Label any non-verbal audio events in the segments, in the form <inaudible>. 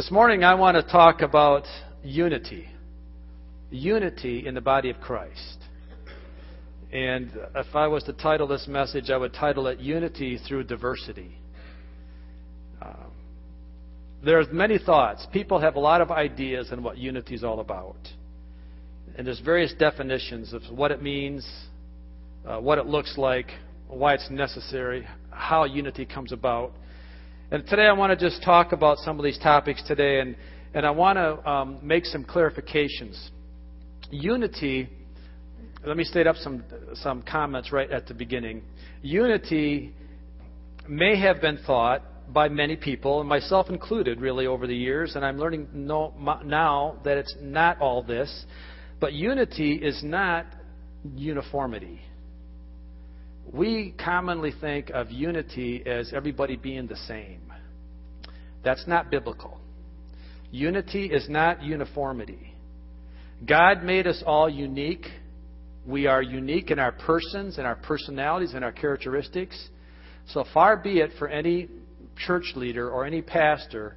This morning I want to talk about unity. Unity in the body of Christ. And if I was to title this message, I would title it Unity Through Diversity. Um, there's many thoughts. People have a lot of ideas on what unity is all about. And there's various definitions of what it means, uh, what it looks like, why it's necessary, how unity comes about. And today I want to just talk about some of these topics today, and, and I want to um, make some clarifications. Unity, let me state up some, some comments right at the beginning. Unity may have been thought by many people, and myself included, really, over the years, and I'm learning now that it's not all this, but unity is not uniformity we commonly think of unity as everybody being the same. That's not biblical. Unity is not uniformity. God made us all unique. We are unique in our persons and our personalities and our characteristics. So far be it for any church leader or any pastor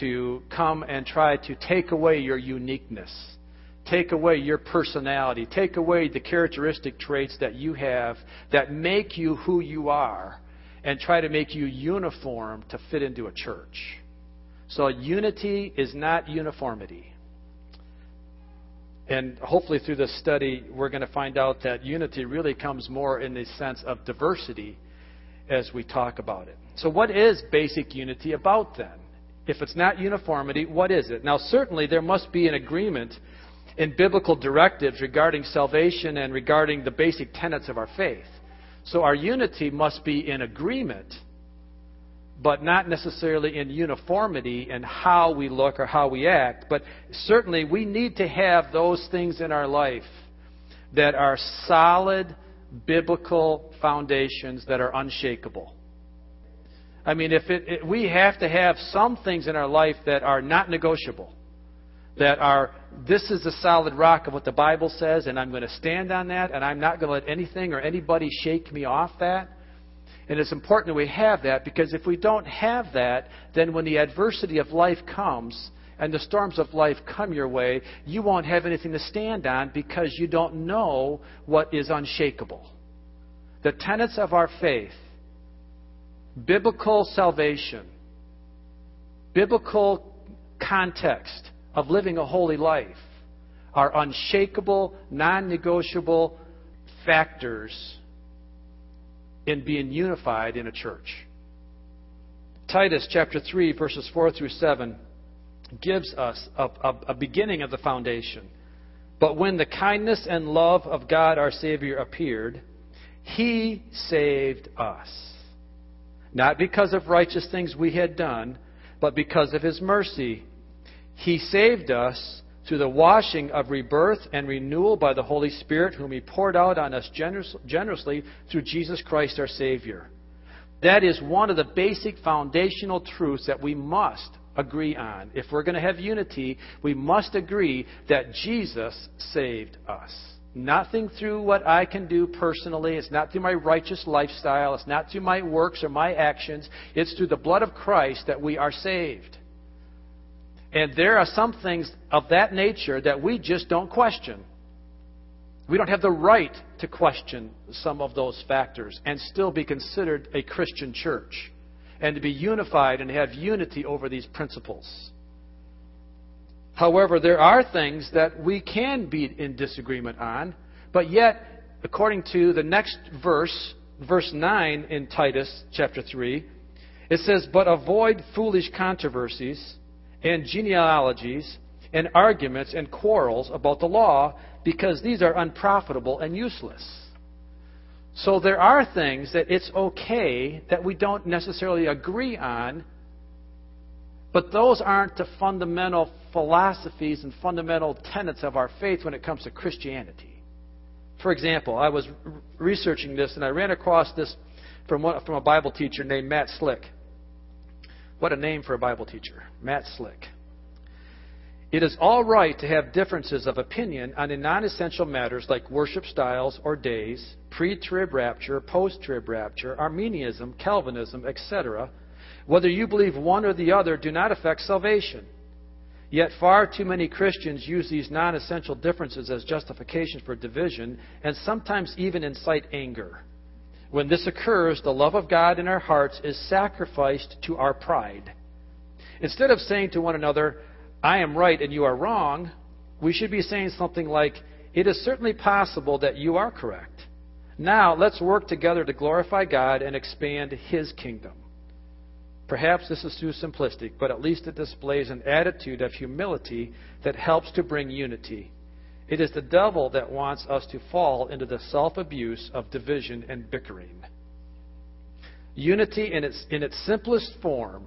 to come and try to take away your uniqueness take away your personality, take away the characteristic traits that you have that make you who you are, and try to make you uniform to fit into a church. So, unity is not uniformity. And hopefully, through this study, we're going to find out that unity really comes more in the sense of diversity as we talk about it. So, what is basic unity about then? If it's not uniformity, what is it? Now, certainly, there must be an agreement in biblical directives regarding salvation and regarding the basic tenets of our faith. So our unity must be in agreement, but not necessarily in uniformity in how we look or how we act. But certainly we need to have those things in our life that are solid biblical foundations that are unshakable. I mean, if it, it, we have to have some things in our life that are not negotiable that are this is the solid rock of what the Bible says, and I'm going to stand on that, and I'm not going to let anything or anybody shake me off that. And it's important that we have that because if we don't have that, then when the adversity of life comes and the storms of life come your way, you won't have anything to stand on because you don't know what is unshakable. The tenets of our faith, biblical salvation, biblical context, of living a holy life are unshakable, non negotiable factors in being unified in a church. Titus chapter 3, verses 4 through 7 gives us a, a, a, beginning of the foundation. But when the kindness and love of God our Savior appeared, He saved us. Not because of righteous things we had done, but because of His mercy he saved us through the washing of rebirth and renewal by the Holy Spirit, whom He poured out on us generous, generously through Jesus Christ our Savior. That is one of the basic foundational truths that we must agree on. If we're going to have unity, we must agree that Jesus saved us. Nothing through what I can do personally. It's not through my righteous lifestyle. It's not through my works or my actions. It's through the blood of Christ that we are saved. And there are some things of that nature that we just don't question. We don't have the right to question some of those factors and still be considered a Christian church and to be unified and have unity over these principles. However, there are things that we can be in disagreement on, but yet, according to the next verse, verse 9 in Titus chapter 3, it says, But avoid foolish controversies and genealogies and arguments and quarrels about the law because these are unprofitable and useless. So there are things that it's okay that we don't necessarily agree on, but those aren't the fundamental philosophies and fundamental tenets of our faith when it comes to Christianity. For example, I was researching this and I ran across this from, one, from a Bible teacher named Matt Slick. What a name for a Bible teacher, Matt Slick. It is all right to have differences of opinion on the non essential matters like worship styles or days, pre trib rapture, post trib rapture, Arminianism, Calvinism, etc. Whether you believe one or the other do not affect salvation. Yet far too many Christians use these non essential differences as justifications for division and sometimes even incite anger. When this occurs, the love of God in our hearts is sacrificed to our pride. Instead of saying to one another, I am right and you are wrong, we should be saying something like, It is certainly possible that you are correct. Now let's work together to glorify God and expand His kingdom. Perhaps this is too simplistic, but at least it displays an attitude of humility that helps to bring unity. It is the devil that wants us to fall into the self abuse of division and bickering. Unity in its, in its simplest form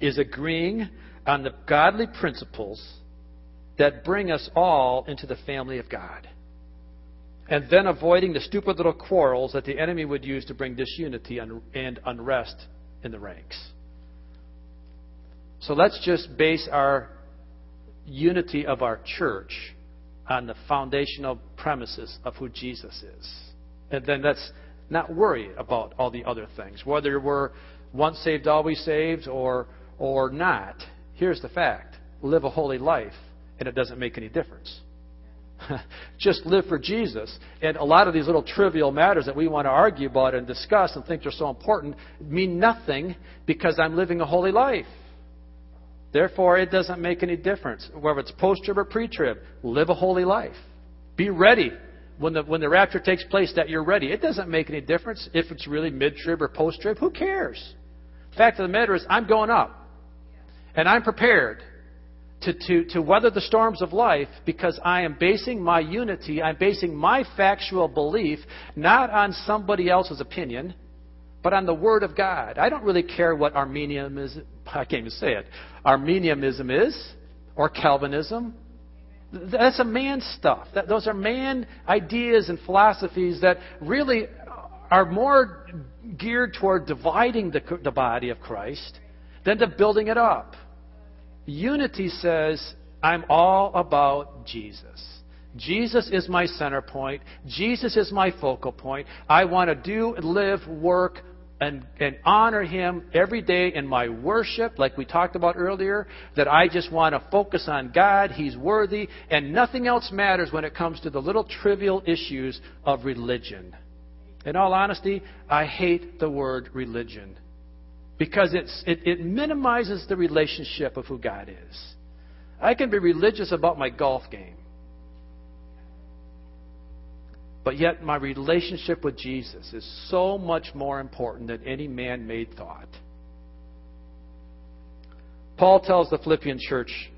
is agreeing on the godly principles that bring us all into the family of God. And then avoiding the stupid little quarrels that the enemy would use to bring disunity and unrest in the ranks. So let's just base our unity of our church on the foundational premises of who Jesus is. And then let's not worry about all the other things, whether we're once saved, always saved, or, or not. Here's the fact live a holy life, and it doesn't make any difference. <laughs> Just live for Jesus. And a lot of these little trivial matters that we want to argue about and discuss and think are so important mean nothing because I'm living a holy life. Therefore, it doesn't make any difference. Whether it's post trib or pre trib, live a holy life. Be ready when the, when the rapture takes place that you're ready. It doesn't make any difference if it's really mid trib or post trib. Who cares? The fact of the matter is, I'm going up. And I'm prepared to, to, to weather the storms of life because I am basing my unity, I'm basing my factual belief not on somebody else's opinion, but on the Word of God. I don't really care what Arminianism is. I can't even say it. Arminianism is, or Calvinism. That's a man stuff. That, those are man ideas and philosophies that really are more geared toward dividing the, the body of Christ than to building it up. Unity says, I'm all about Jesus. Jesus is my center point. Jesus is my focal point. I want to do, live, work, and, and honor Him every day in my worship, like we talked about earlier, that I just want to focus on God. He's worthy, and nothing else matters when it comes to the little trivial issues of religion. In all honesty, I hate the word religion because it's, it, it minimizes the relationship of who God is. I can be religious about my golf game, but yet my relationship with Jesus is so much more important than any man made thought. Paul tells the Philippian church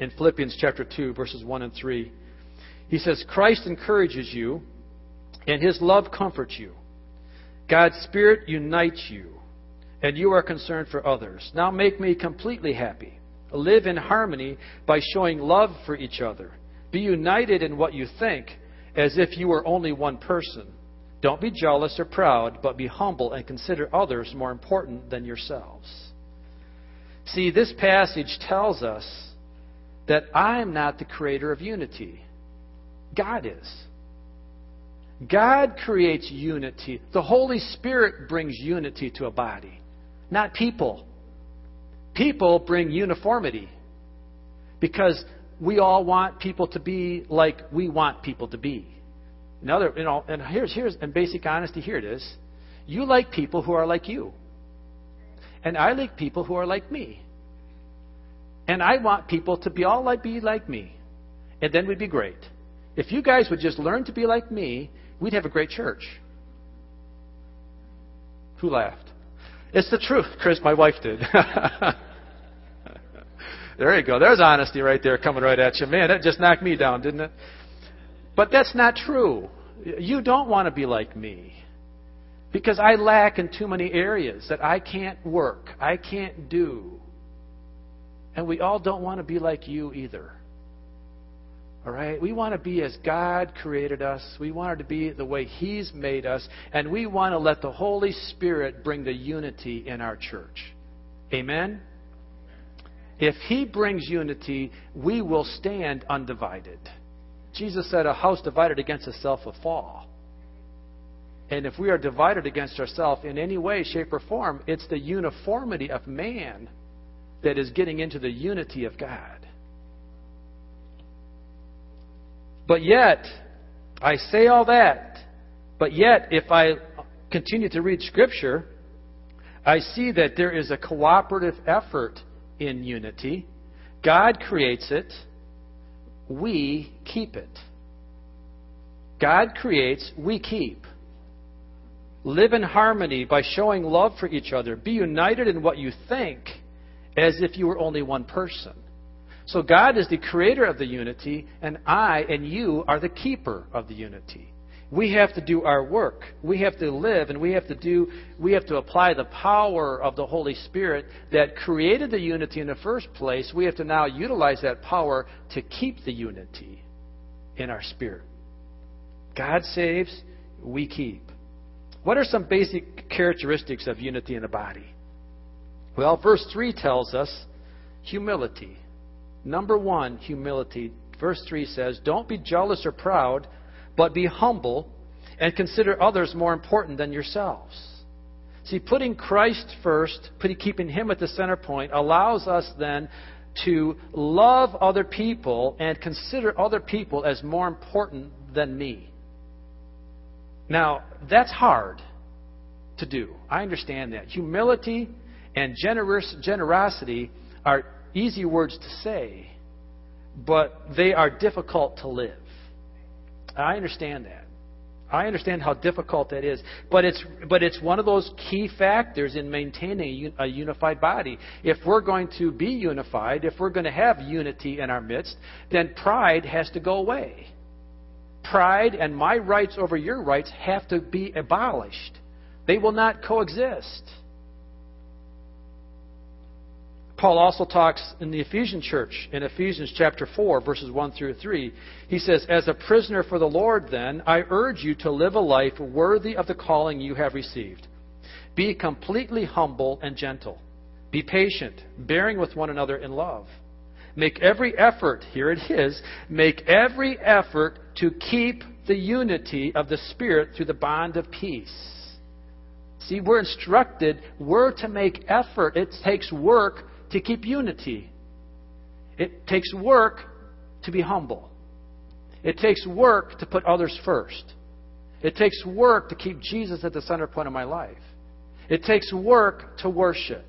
in Philippians chapter 2, verses 1 and 3, he says, Christ encourages you, and his love comforts you. God's Spirit unites you and you are concerned for others. Now make me completely happy. Live in harmony by showing love for each other. Be united in what you think, as if you were only one person. Don't be jealous or proud, but be humble and consider others more important than yourselves. See, this passage tells us that I am not the creator of unity. God is. God creates unity. The Holy Spirit brings unity to a body not people. People bring uniformity because we all want people to be like we want people to be. Another, you know, and here's here's in basic honesty, here it is. You like people who are like you, and I like people who are like me. And I want people to be all like be like me, and then we'd be great. If you guys would just learn to be like me, we'd have a great church. Who laughed? It's the truth. Chris, my wife did. <laughs> there you go. There's honesty right there coming right at you. Man, that just knocked me down, didn't it? But that's not true. You don't want to be like me. Because I lack in too many areas that I can't work, I can't do. And we all don't want to be like you either. All right? We want to be as God created us. We want to be the way He's made us. And we want to let the Holy Spirit bring the unity in our church. Amen? If He brings unity, we will stand undivided. Jesus said, A house divided against itself will fall. And if we are divided against ourselves in any way, shape, or form, it's the uniformity of man that is getting into the unity of God. But yet, I say all that, but yet, if I continue to read Scripture, I see that there is a cooperative effort in unity. God creates it, we keep it. God creates, we keep. Live in harmony by showing love for each other. Be united in what you think as if you were only one person. So God is the creator of the unity, and I and you are the keeper of the unity. We have to do our work. We have to live and we have to do we have to apply the power of the Holy Spirit that created the unity in the first place. We have to now utilize that power to keep the unity in our spirit. God saves, we keep. What are some basic characteristics of unity in the body? Well, verse 3 tells us humility. Number one, humility. Verse 3 says, Don't be jealous or proud, but be humble and consider others more important than yourselves. See, putting Christ first, putting, keeping Him at the center point, allows us then to love other people and consider other people as more important than me. Now, that's hard to do. I understand that. Humility and generous, generosity are easy words to say, but they are difficult to live. I understand that. I understand how difficult that is, but it's but it's one of those key factors in maintaining a unified body. If we're going to be unified, if we're going to have unity in our midst, then pride has to go away. Pride and my rights over your rights have to be abolished. They will not coexist. Paul also talks in the Ephesian church, in Ephesians chapter 4, verses 1 through 3. He says, As a prisoner for the Lord, then, I urge you to live a life worthy of the calling you have received. Be completely humble and gentle. Be patient, bearing with one another in love. Make every effort, <laughs> here it is, make every effort to keep the unity of the Spirit through the bond of peace. See, we're instructed, we're to make effort. It takes work to keep unity. It takes work to be humble. It takes work to put others first. It takes work to keep Jesus at the center point of my life. It takes work to worship.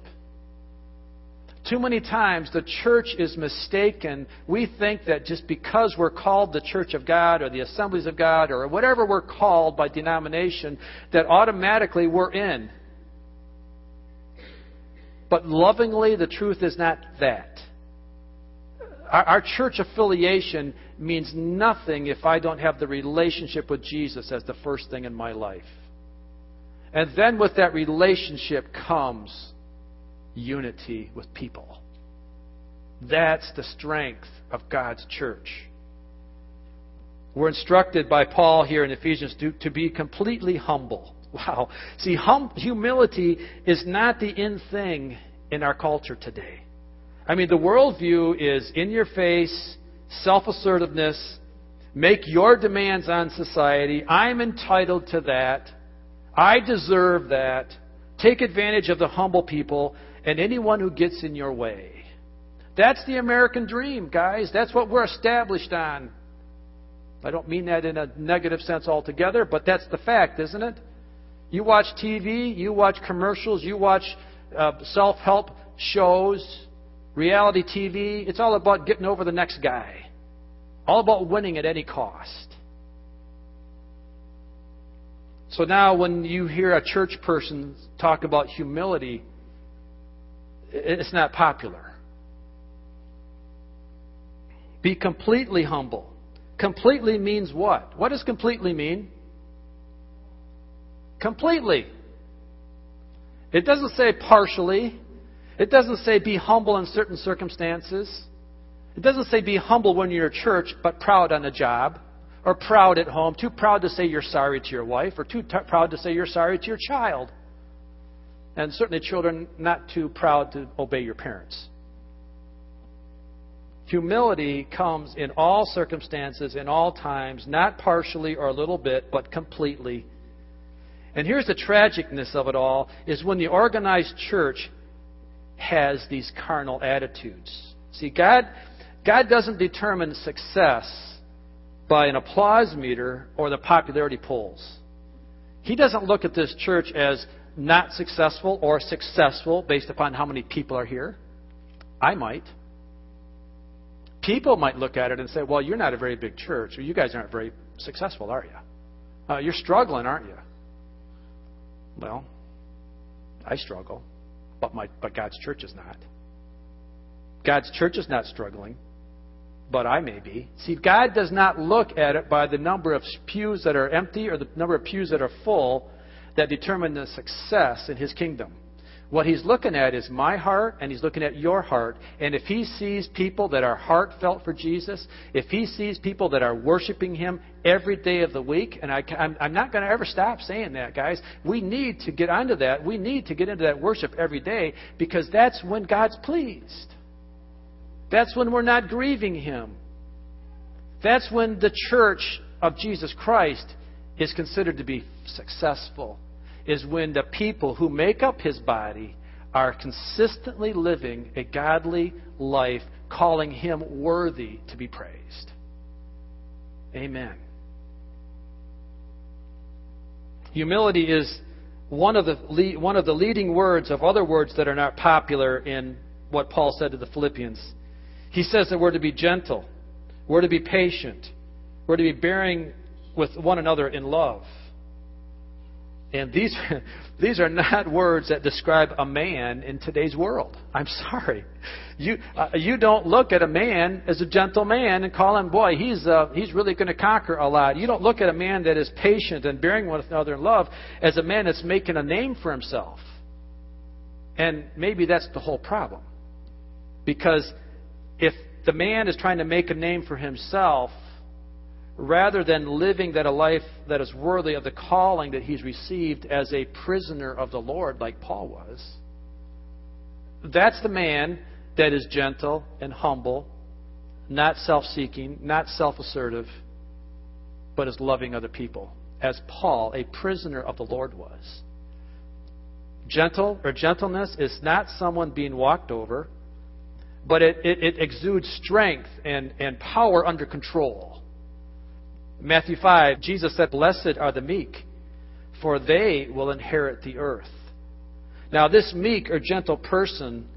Too many times the church is mistaken. We think that just because we're called the Church of God or the Assemblies of God or whatever we're called by denomination, that automatically we're in. But lovingly, the truth is not that. Our, our, church affiliation means nothing if I don't have the relationship with Jesus as the first thing in my life. And then with that relationship comes unity with people. That's the strength of God's church. We're instructed by Paul here in Ephesians to, to be completely humble. Wow. See, hum, humility is not the in thing in our culture today. I mean, the worldview is in your face, self assertiveness, make your demands on society. I'm entitled to that. I deserve that. Take advantage of the humble people and anyone who gets in your way. That's the American dream, guys. That's what we're established on. I don't mean that in a negative sense altogether, but that's the fact, isn't it? You watch TV, you watch commercials, you watch uh, self help shows, reality TV. It's all about getting over the next guy, all about winning at any cost. So now, when you hear a church person talk about humility, it's not popular. Be completely humble. Completely means what? What does completely mean? Completely. It doesn't say partially. It doesn't say be humble in certain circumstances. It doesn't say be humble when you're at church, but proud on the job, or proud at home, too proud to say you're sorry to your wife, or too t- proud to say you're sorry to your child. And certainly, children, not too proud to obey your parents. Humility comes in all circumstances, in all times, not partially or a little bit, but completely. And here's the tragicness of it all is when the organized church has these carnal attitudes. See, God, God doesn't determine success by an applause meter or the popularity polls. He doesn't look at this church as not successful or successful based upon how many people are here. I might. People might look at it and say, well, you're not a very big church, or you guys aren't very successful, are you? Uh, you're struggling, aren't you? Well, I struggle, but, my, but God's church is not. God's church is not struggling, but I may be. See, God does not look at it by the number of pews that are empty or the number of pews that are full that determine the success in His kingdom. What he's looking at is my heart, and he's looking at your heart. And if he sees people that are heartfelt for Jesus, if he sees people that are worshiping him every day of the week, and I, am not going to ever stop saying that, guys. We need to get onto that. We need to get into that worship every day because that's when God's pleased. That's when we're not grieving him. That's when the church of Jesus Christ is considered to be successful is when the people who make up his body are consistently living a godly life, calling him worthy to be praised. Amen. Humility is one of the one of the leading words of other words that are not popular in what Paul said to the Philippians. He says that we're to be gentle, we're to be patient, we're to be bearing with one another in love. And these, <laughs> these are not words that describe a man in today's world. I'm sorry. You, uh, you don't look at a man as a gentle man and call him, boy, he's, uh, he's really going to conquer a lot. You don't look at a man that is patient and bearing one another in love as a man that's making a name for himself. And maybe that's the whole problem. Because if the man is trying to make a name for himself, rather than living that a life that is worthy of the calling that he's received as a prisoner of the Lord, like Paul was. That's the man that is gentle and humble, not self seeking, not self assertive, but is loving other people, as Paul, a prisoner of the Lord, was. Gentle or gentleness is not someone being walked over, but it, it, it exudes strength and, and power under control. Matthew 5, Jesus said, Blessed are the meek, for they will inherit the earth. Now, this meek or gentle person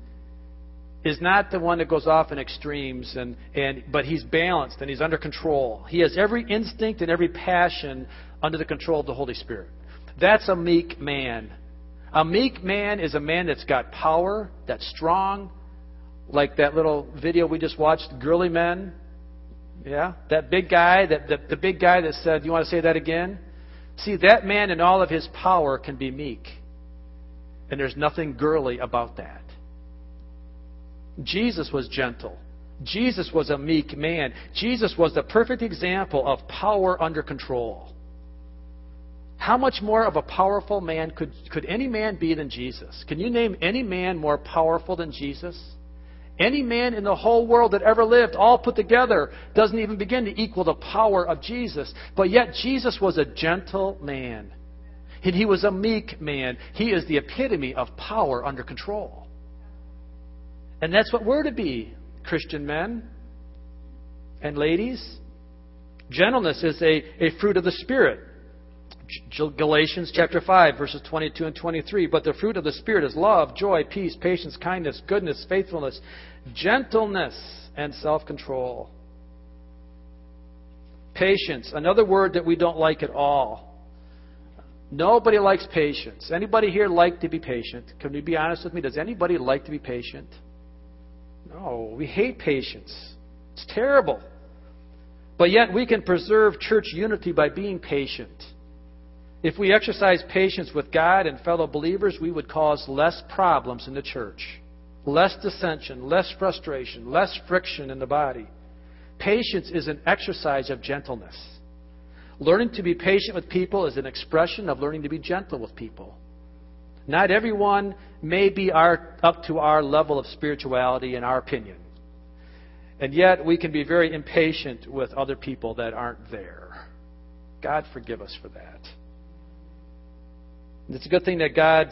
is not the one that goes off in extremes, and, and, but he's balanced and he's under control. He has every instinct and every passion under the control of the Holy Spirit. That's a meek man. A meek man is a man that's got power, that's strong, like that little video we just watched, Girly Men. Yeah? That big guy, that, the, the big guy that said, You want to say that again? See, that man in all of his power can be meek. And there's nothing girly about that. Jesus was gentle. Jesus was a meek man. Jesus was the perfect example of power under control. How much more of a powerful man could, could any man be than Jesus? Can you name any man more powerful than Jesus? Any man in the whole world that ever lived, all put together, doesn't even begin to equal the power of Jesus. But yet, Jesus was a gentle man. And he was a meek man. He is the epitome of power under control. And that's what we're to be, Christian men and ladies. Gentleness is a, a fruit of the Spirit. Galatians chapter 5, verses 22 and 23. But the fruit of the Spirit is love, joy, peace, patience, kindness, goodness, faithfulness, gentleness, and self control. Patience, another word that we don't like at all. Nobody likes patience. Anybody here like to be patient? Can you be honest with me? Does anybody like to be patient? No, we hate patience. It's terrible. But yet we can preserve church unity by being patient. If we exercise patience with God and fellow believers, we would cause less problems in the church, less dissension, less frustration, less friction in the body. Patience is an exercise of gentleness. Learning to be patient with people is an expression of learning to be gentle with people. Not everyone may be our, up to our level of spirituality in our opinion. And yet, we can be very impatient with other people that aren't there. God forgive us for that. It's a good thing that God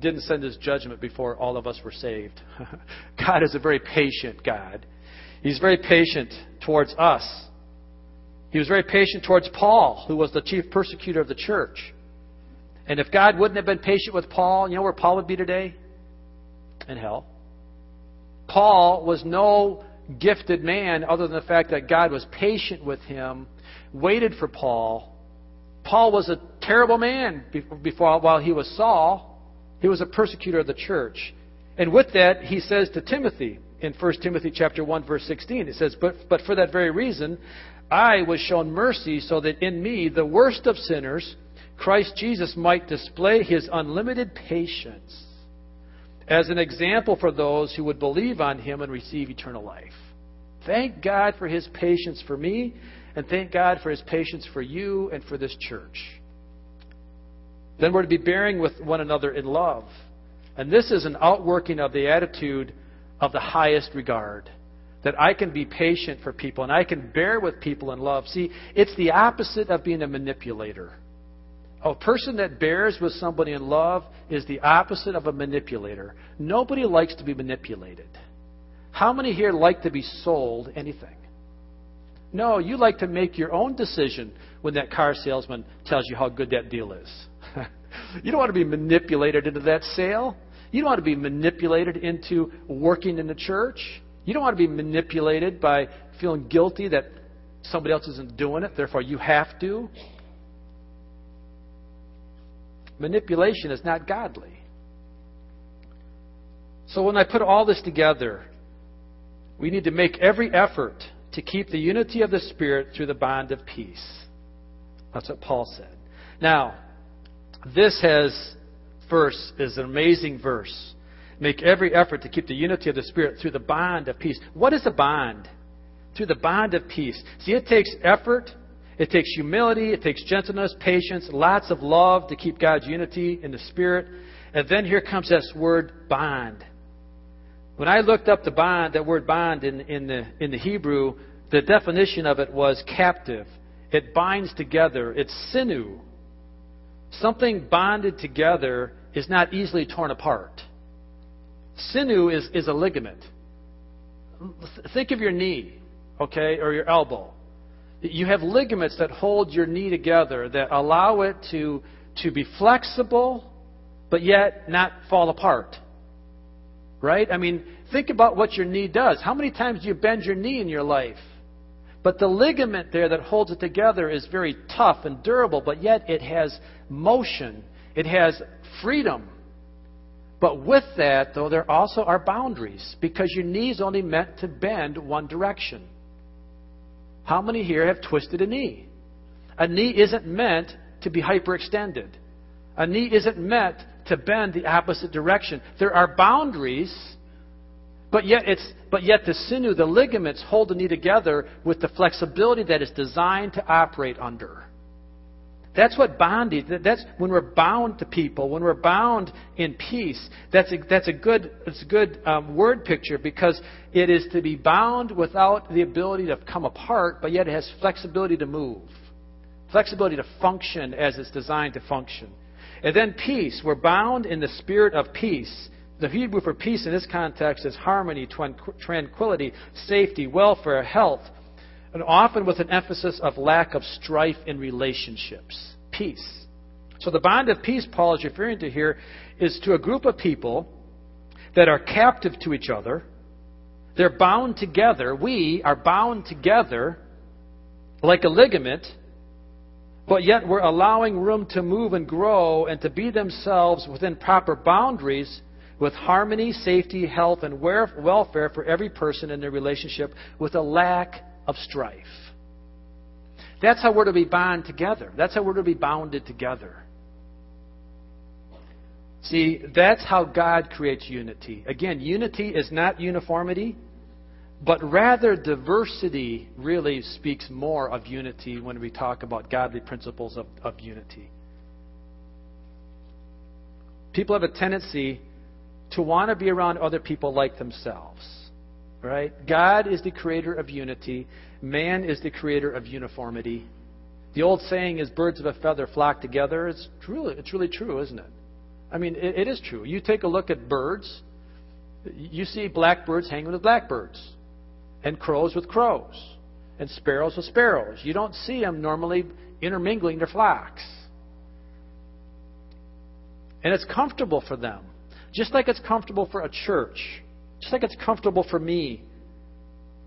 didn't send his judgment before all of us were saved. <laughs> God is a very patient God. He's very patient towards us. He was very patient towards Paul, who was the chief persecutor of the church. And if God wouldn't have been patient with Paul, you know where Paul would be today? In hell. Paul was no gifted man other than the fact that God was patient with him, waited for Paul. Paul was a terrible man before while he was Saul. He was a persecutor of the church. And with that, he says to Timothy in 1 Timothy chapter 1 verse 16, it says, "But but for that very reason, I was shown mercy so that in me, the worst of sinners, Christ Jesus might display his unlimited patience as an example for those who would believe on him and receive eternal life." Thank God for his patience for me, and thank God for his patience for you and for this church. Then we're to be bearing with one another in love. And this is an outworking of the attitude of the highest regard. That I can be patient for people and I can bear with people in love. See, it's the opposite of being a manipulator. A person that bears with somebody in love is the opposite of a manipulator. Nobody likes to be manipulated. How many here like to be sold anything? No, you like to make your own decision when that car salesman tells you how good that deal is. You don't want to be manipulated into that sale. You don't want to be manipulated into working in the church. You don't want to be manipulated by feeling guilty that somebody else isn't doing it, therefore you have to. Manipulation is not godly. So when I put all this together, we need to make every effort to keep the unity of the Spirit through the bond of peace. That's what Paul said. Now, this has verse is an amazing verse. Make every effort to keep the unity of the Spirit through the bond of peace. What is a bond? Through the bond of peace. See, it takes effort, it takes humility, it takes gentleness, patience, lots of love to keep God's unity in the Spirit. And then here comes this word bond. When I looked up the bond, that word bond in, in, the, in the Hebrew, the definition of it was captive. It binds together. It's sinew. Something bonded together is not easily torn apart. Sinew is, is a ligament. Think of your knee, okay, or your elbow. You have ligaments that hold your knee together that allow it to, to be flexible, but yet not fall apart. Right? I mean, think about what your knee does. How many times do you bend your knee in your life? But the ligament there that holds it together is very tough and durable, but yet it has motion, it has freedom. But with that, though, there also are boundaries because your knee is only meant to bend one direction. How many here have twisted a knee? A knee isn't meant to be hyperextended. A knee isn't meant to bend the opposite direction. There are boundaries but yet, it's, but yet the sinew, the ligaments, hold the knee together with the flexibility that is designed to operate under. That's what bondage, that's when we're bound to people, when we're bound in peace. That's a, that's a good, it's a good um, word picture because it is to be bound without the ability to come apart, but yet it has flexibility to move. Flexibility to function as it's designed to function. And then peace. We're bound in the spirit of peace. The Hebrew for peace in this context is harmony, tranquility, safety, welfare, health, and often with an emphasis of lack of strife in relationships. Peace. So the bond of peace Paul is referring to here is to a group of people that are captive to each other. They're bound together. We are bound together like a ligament, but yet we're allowing room to move and grow and to be themselves within proper boundaries with harmony, safety, health, and welfare for every person in their relationship with a lack of strife. That's how we're to be bound together. That's how we're to be bounded together. See, that's how God creates unity. Again, unity is not uniformity, but rather diversity really speaks more of unity when we talk about godly principles of, of unity. People have a tendency to want to be around other people like themselves. Right? God is the creator of unity. Man is the creator of uniformity. The old saying is birds of a feather flock together. It's truly, it's really true, isn't it? I mean, it, it is true. You take a look at birds, you see blackbirds hanging with blackbirds, and crows with crows, and sparrows with sparrows. You don't see them normally intermingling their flocks. And it's comfortable for them. Just like it's comfortable for a church. Just like it's comfortable for me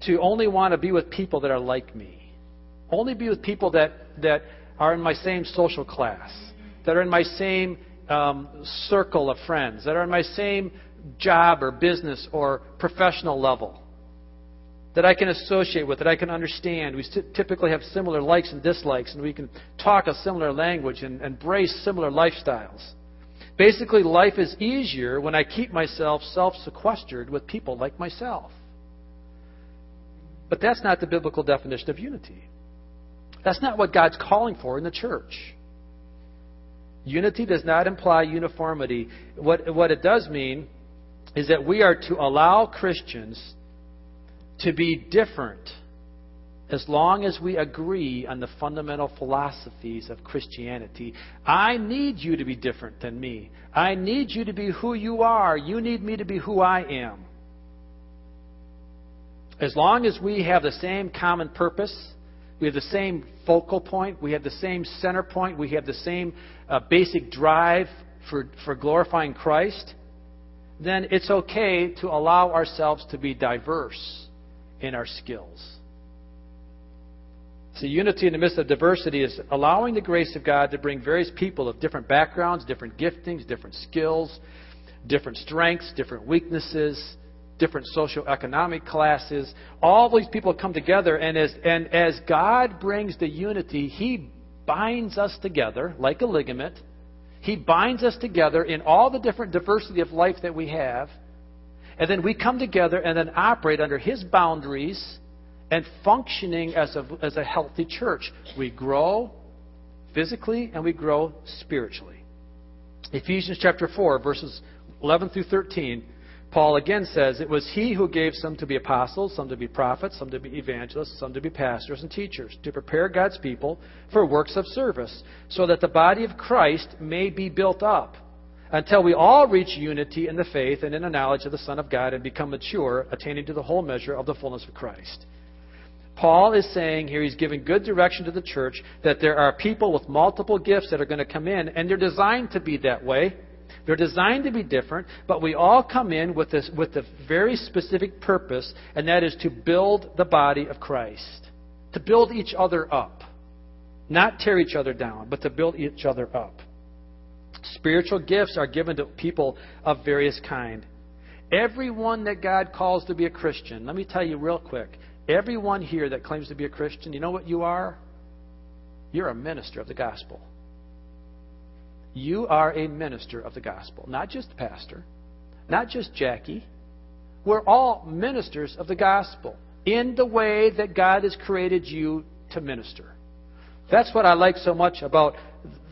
to only want to be with people that are like me. Only be with people that, that are in my same social class, that are in my same um, circle of friends, that are in my same job or business or professional level, that I can associate with, that I can understand. We typically have similar likes and dislikes, and we can talk a similar language and embrace similar lifestyles. Basically, life is easier when I keep myself self sequestered with people like myself. But that's not the biblical definition of unity. That's not what God's calling for in the church. Unity does not imply uniformity. What, what it does mean is that we are to allow Christians to be different as long as we agree on the fundamental philosophies of Christianity. I need you to be different than me. I need you to be who you are. You need me to be who I am. As long as we have the same common purpose, we have the same focal point, we have the same center point, we have the same uh, basic drive for, for glorifying Christ, then it's okay to allow ourselves to be diverse in our skills. See, unity in the midst of diversity is allowing the grace of God to bring various people of different backgrounds, different giftings, different skills, different strengths, different weaknesses, different socioeconomic classes. All these people come together, and as, and as God brings the unity, He binds us together like a ligament. He binds us together in all the different diversity of life that we have. And then we come together and then operate under His boundaries and functioning as a, as a healthy church. We grow physically and we grow spiritually. Ephesians chapter 4, verses 11 through 13, Paul again says, It was he who gave some to be apostles, some to be prophets, some to be evangelists, some to be pastors and teachers, to prepare God's people for works of service, so that the body of Christ may be built up until we all reach unity in the faith and in the knowledge of the Son of God and become mature, attaining to the whole measure of the fullness of Christ. Paul is saying here, he's giving good direction to the church that there are people with multiple gifts that are going to come in, and they're designed to be that way. They're designed to be different, but we all come in with this with a very specific purpose, and that is to build the body of Christ. To build each other up. Not tear each other down, but to build each other up. Spiritual gifts are given to people of various kind. Everyone that God calls to be a Christian, let me tell you real quick, Everyone here that claims to be a Christian, you know what you are? You're a minister of the gospel. You are a minister of the gospel, not just the pastor, not just Jackie. We're all ministers of the gospel in the way that God has created you to minister. That's what I like so much about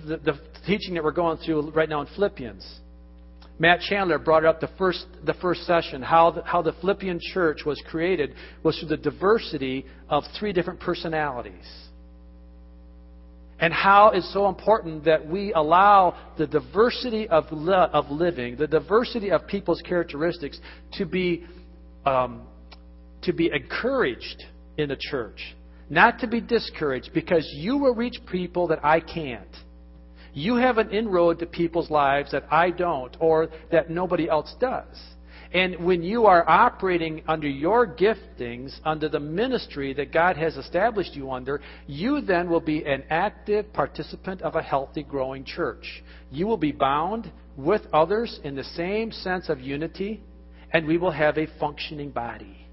the, the teaching that we're going through right now in Philippians. Matt Chandler brought up the first, the first session, how the, how the Philippian church was created was through the diversity of three different personalities. And how it's so important that we allow the diversity of, of living, the diversity of people's characteristics to be, um, to be encouraged in the church, not to be discouraged, because you will reach people that I can't. You have an inroad to people's lives that I don't, or that nobody else does. And when you are operating under your giftings, under the ministry that God has established you under, you then will be an active participant of a healthy, growing church. You will be bound with others in the same sense of unity, and we will have a functioning body.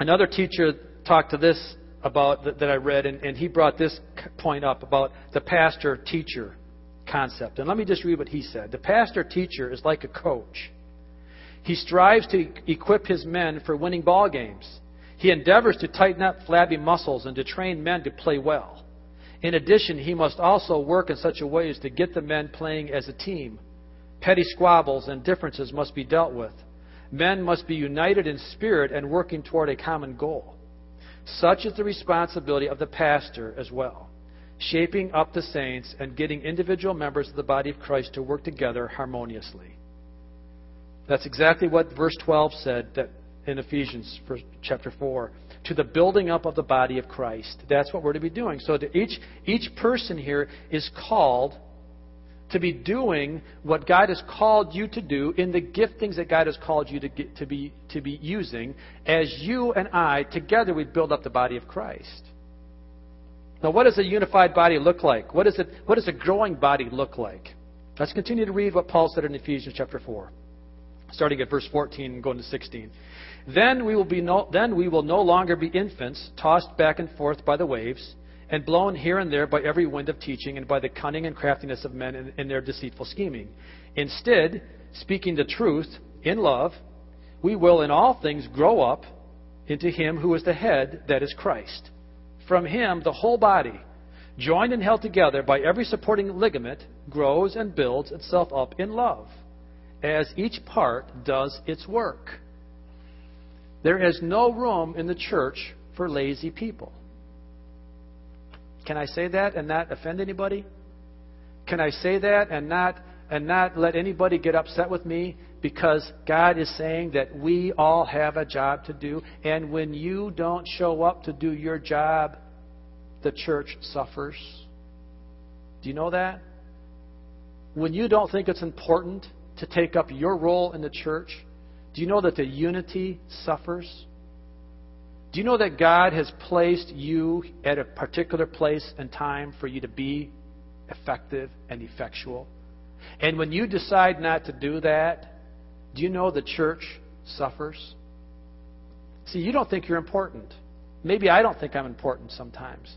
Another teacher talked to this about that, I read, and, and he brought this point up about the pastor teacher concept. And let me just read what he said. The pastor teacher is like a coach. He strives to equip his men for winning ball games. He endeavors to tighten up flabby muscles and to train men to play well. In addition, he must also work in such a way as to get the men playing as a team. Petty squabbles and differences must be dealt with. Men must be united in spirit and working toward a common goal. Such is the responsibility of the pastor as well. shaping up the saints, and getting individual members of the body of Christ to work together harmoniously. That's exactly what verse 12 said that in Ephesians chapter 4 to the building up of the body of Christ. That's what we're to be doing. So each, each person here is called to be doing what God has called you to do in the giftings that God has called you to, get, to, be, to be using as you and I together we build up the body of Christ. Now, what does a unified body look like? What, is it, what does a growing body look like? Let's continue to read what Paul said in Ephesians chapter 4, starting at verse 14 and going to 16. Then we will, be no, then we will no longer be infants, tossed back and forth by the waves and blown here and there by every wind of teaching and by the cunning and craftiness of men in, in their deceitful scheming. Instead, speaking the truth in love, we will in all things grow up into Him who is the head, that is Christ. From Him, the whole body, joined and held together by every supporting ligament, grows and builds itself up in love, as each part does its work. There is no room in the church for lazy people. Can I say that and not offend anybody? Can I say that and not and not let anybody get upset with me because God is saying that we all have a job to do and when you don't show up to do your job, the church suffers. Do you know that? When you don't think it's important to take up your role in the church, do you know that the unity suffers? Do you know that God has placed you at a particular place and time for you to be effective and effectual? And when you decide not to do that, do you know the church suffers? See, you don't think you're important. Maybe I don't think I'm important sometimes.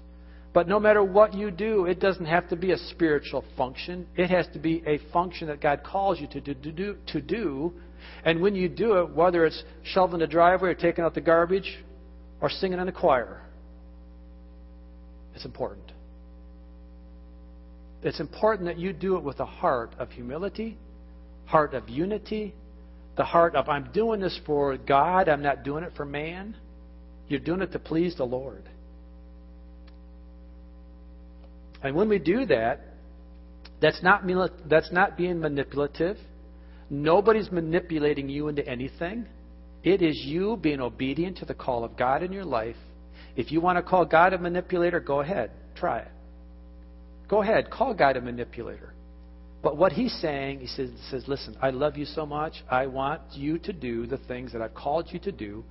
But no matter what you do, it doesn't have to be a spiritual function. It has to be a function that God calls you to do, to do, to do. And when you do it, whether it's shoveling the driveway or taking out the garbage or singing in a choir. It's important. It's important that you do it with a heart of humility, heart of unity, the heart of, I'm doing this for God, I'm not doing it for man. You're doing it to please the Lord. And when we do that, that's not, that's not being manipulative. Nobody's manipulating you into anything. It is you being obedient to the call of God in your life. If you want to call God a manipulator, go ahead. Try it. Go ahead. Call God a manipulator. But what he's saying, he says, says, Listen, I love you so much. I want you to do the things that I've called you to do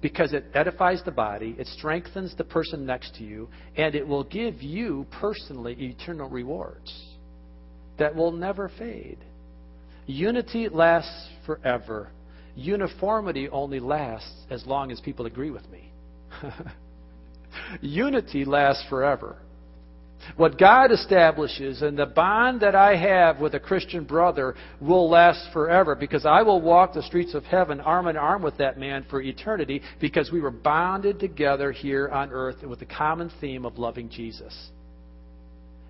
because it edifies the body, it strengthens the person next to you, and it will give you personally eternal rewards that will never fade. Unity lasts forever. Uniformity only lasts as long as people agree with me. <laughs> Unity lasts forever. What God establishes and the bond that I have with a Christian brother will last forever because I will walk the streets of heaven arm in arm with that man for eternity because we were bonded together here on earth with the common theme of loving Jesus.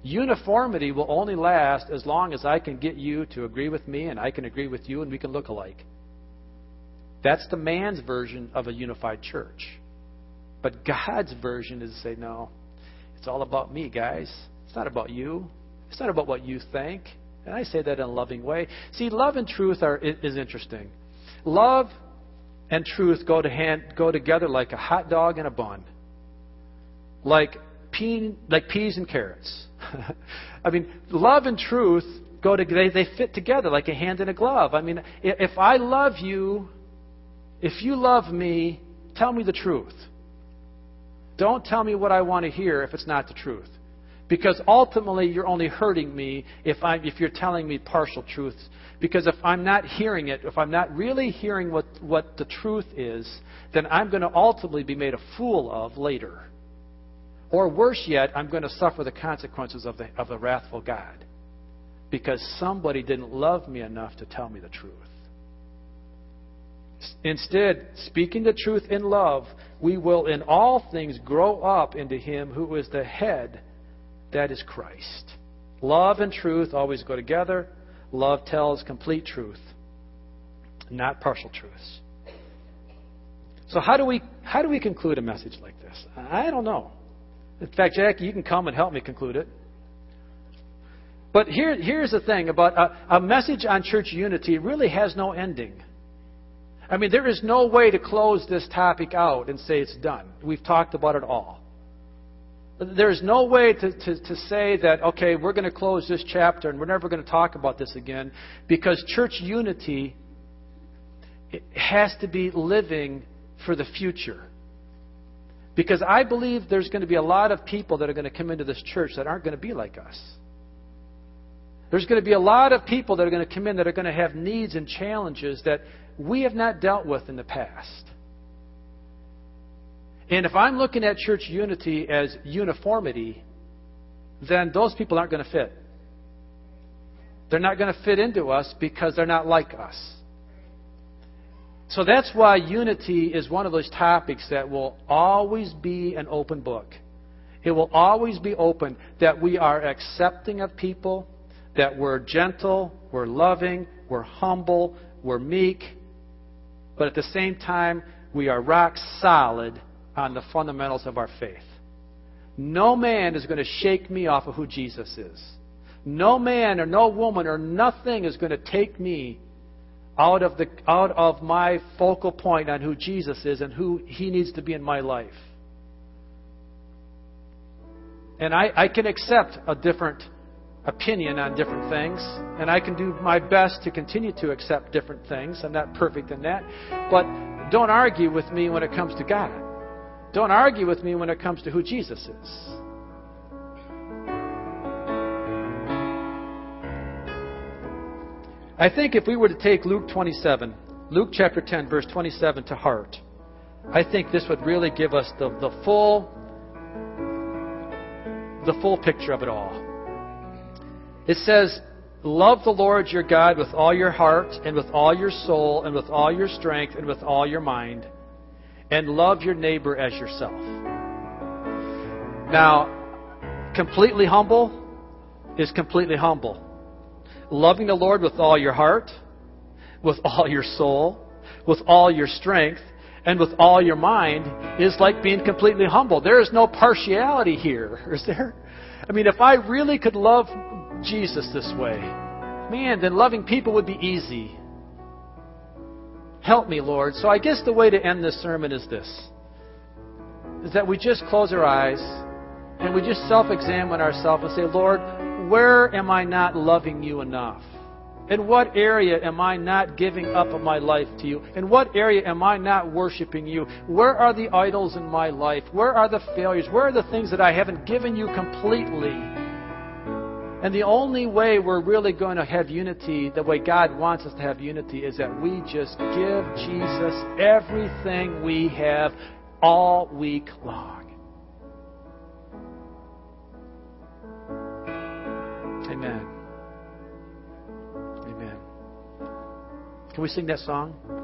Uniformity will only last as long as I can get you to agree with me and I can agree with you and we can look alike. That's the man's version of a unified church. But God's version is to say, no, it's all about me, guys. It's not about you. It's not about what you think. And I say that in a loving way. See, love and truth are is interesting. Love and truth go to hand go together like a hot dog and a bun. Like pea, like peas and carrots. <laughs> I mean, love and truth go to they, they fit together like a hand in a glove. I mean, if I love you, if you love me, tell me the truth. Don't tell me what I want to hear if it's not the truth. Because ultimately, you're only hurting me if, i if you're telling me partial truths. Because if I'm not hearing it, if I'm not really hearing what, what the truth is, then I'm going to ultimately be made a fool of later. Or worse yet, I'm going to suffer the consequences of the, of the wrathful God. Because somebody didn't love me enough to tell me the truth. Instead, speaking the truth in love, we will in all things grow up into Him who is the head, that is Christ. Love and truth always go together. Love tells complete truth, not partial truths. So how do we how do we conclude a message like this? I don't know. In fact, Jackie, you can come and help me conclude it. But here, here's the thing about a, a message on church unity really has no ending. I mean, there is no way to close this topic out and say it's done. We've talked about it all. There's no way to, to, to say that, okay, we're going to close this chapter and we're never going to talk about this again because church unity has to be living for the future. Because I believe there's going to be a lot of people that are going to come into this church that aren't going to be like us. There's going to be a lot of people that are going to come in that are going to have needs and challenges that we have not dealt with in the past. And if I'm looking at church unity as uniformity, then those people aren't going to fit. They're not going to fit into us because they're not like us. So that's why unity is one of those topics that will always be an open book. It will always be open that we are accepting of people, that we're gentle, we're loving, we're humble, we're meek, but at the same time, we are rock solid on the fundamentals of our faith. No man is going to shake me off of who Jesus is. No man or no woman or nothing is going to take me out of, the, out of my focal point on who Jesus is and who he needs to be in my life. And I, I can accept a different opinion on different things, and I can do my best to continue to accept different things. I'm not perfect in that. But don't argue with me when it comes to God. Don't argue with me when it comes to who Jesus is. I think if we were to take Luke 27, Luke chapter 10, verse 27 to heart, I think this would really give us the, the full the full picture of it all. It says, Love the Lord your God with all your heart, and with all your soul, and with all your strength, and with all your mind and love your neighbor as yourself. Now, completely humble is completely humble. Loving the Lord with all your heart, with all your soul, with all your strength, and with all your mind is like being completely humble. There is no partiality here, <laughs> is there? I mean, if I really could love Jesus this way, man, then loving people would be easy. Help me, Lord. So I guess the way to end this sermon is this is that we just close our eyes and we just self examine ourselves and say, Lord, where am I not loving you enough? In what area am I not giving up of my life to you? In what area am I not worshiping you? Where are the idols in my life? Where are the failures? Where are the things that I haven't given you completely? And the only way we're really going to have unity, the way God wants us to have unity, is that we just give Jesus everything we have all week long. Amen. Amen. Can we sing that song?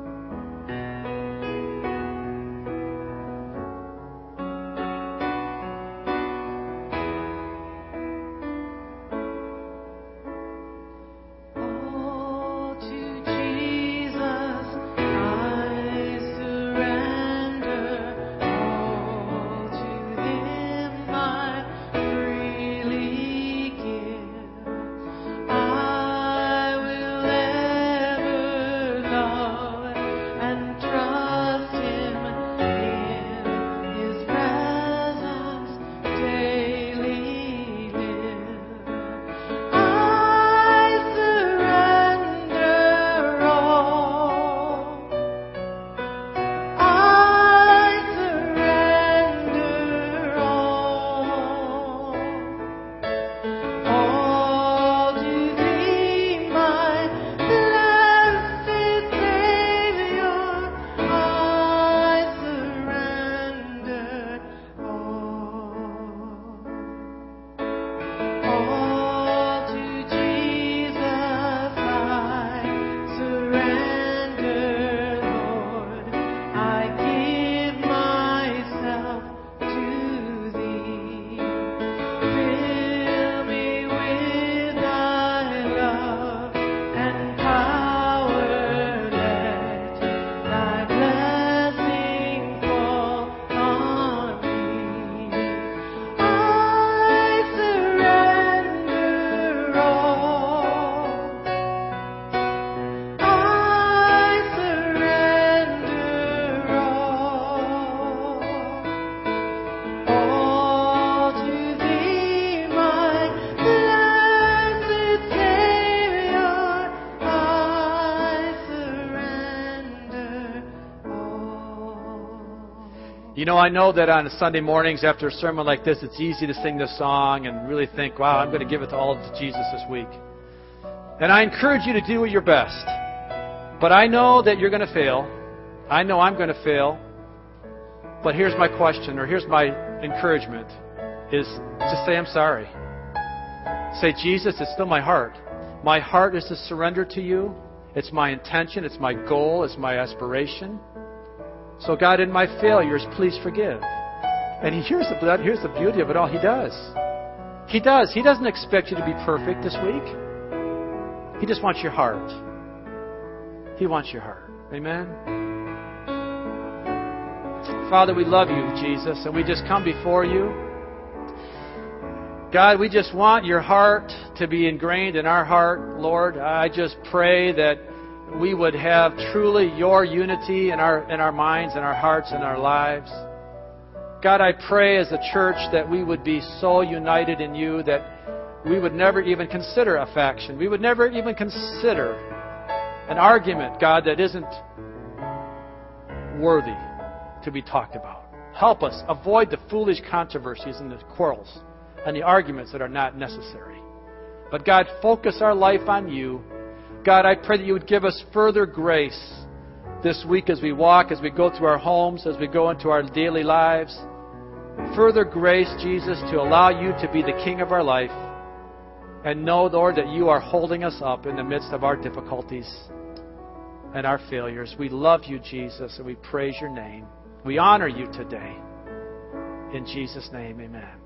You know, I know that on Sunday mornings after a sermon like this, it's easy to sing this song and really think, wow, I'm going to give it all to Jesus this week. And I encourage you to do your best. But I know that you're going to fail. I know I'm going to fail. But here's my question, or here's my encouragement, is to say I'm sorry. Say, Jesus, it's still my heart. My heart is to surrender to you. It's my intention, it's my goal, it's my aspiration. So, God, in my failures, please forgive. And here's the, here's the beauty of it all. He does. He does. He doesn't expect you to be perfect this week. He just wants your heart. He wants your heart. Amen? Father, we love you, Jesus, and we just come before you. God, we just want your heart to be ingrained in our heart, Lord. I just pray that we would have truly your unity in our, in our minds and our hearts and our lives. God, I pray as a church that we would be so united in you that we would never even consider a faction. We would never even consider an argument, God, that isn't worthy to be talked about. Help us avoid the foolish controversies and the quarrels and the arguments that are not necessary. But God, focus our life on you. God, I pray that you would give us further grace this week as we walk, as we go through our homes, as we go into our daily lives. Further grace, Jesus, to allow you to be the King of our life and know, Lord, that you are holding us up in the midst of our difficulties and our failures. We love you, Jesus, and we praise your name. We honor you today. In Jesus' name, amen.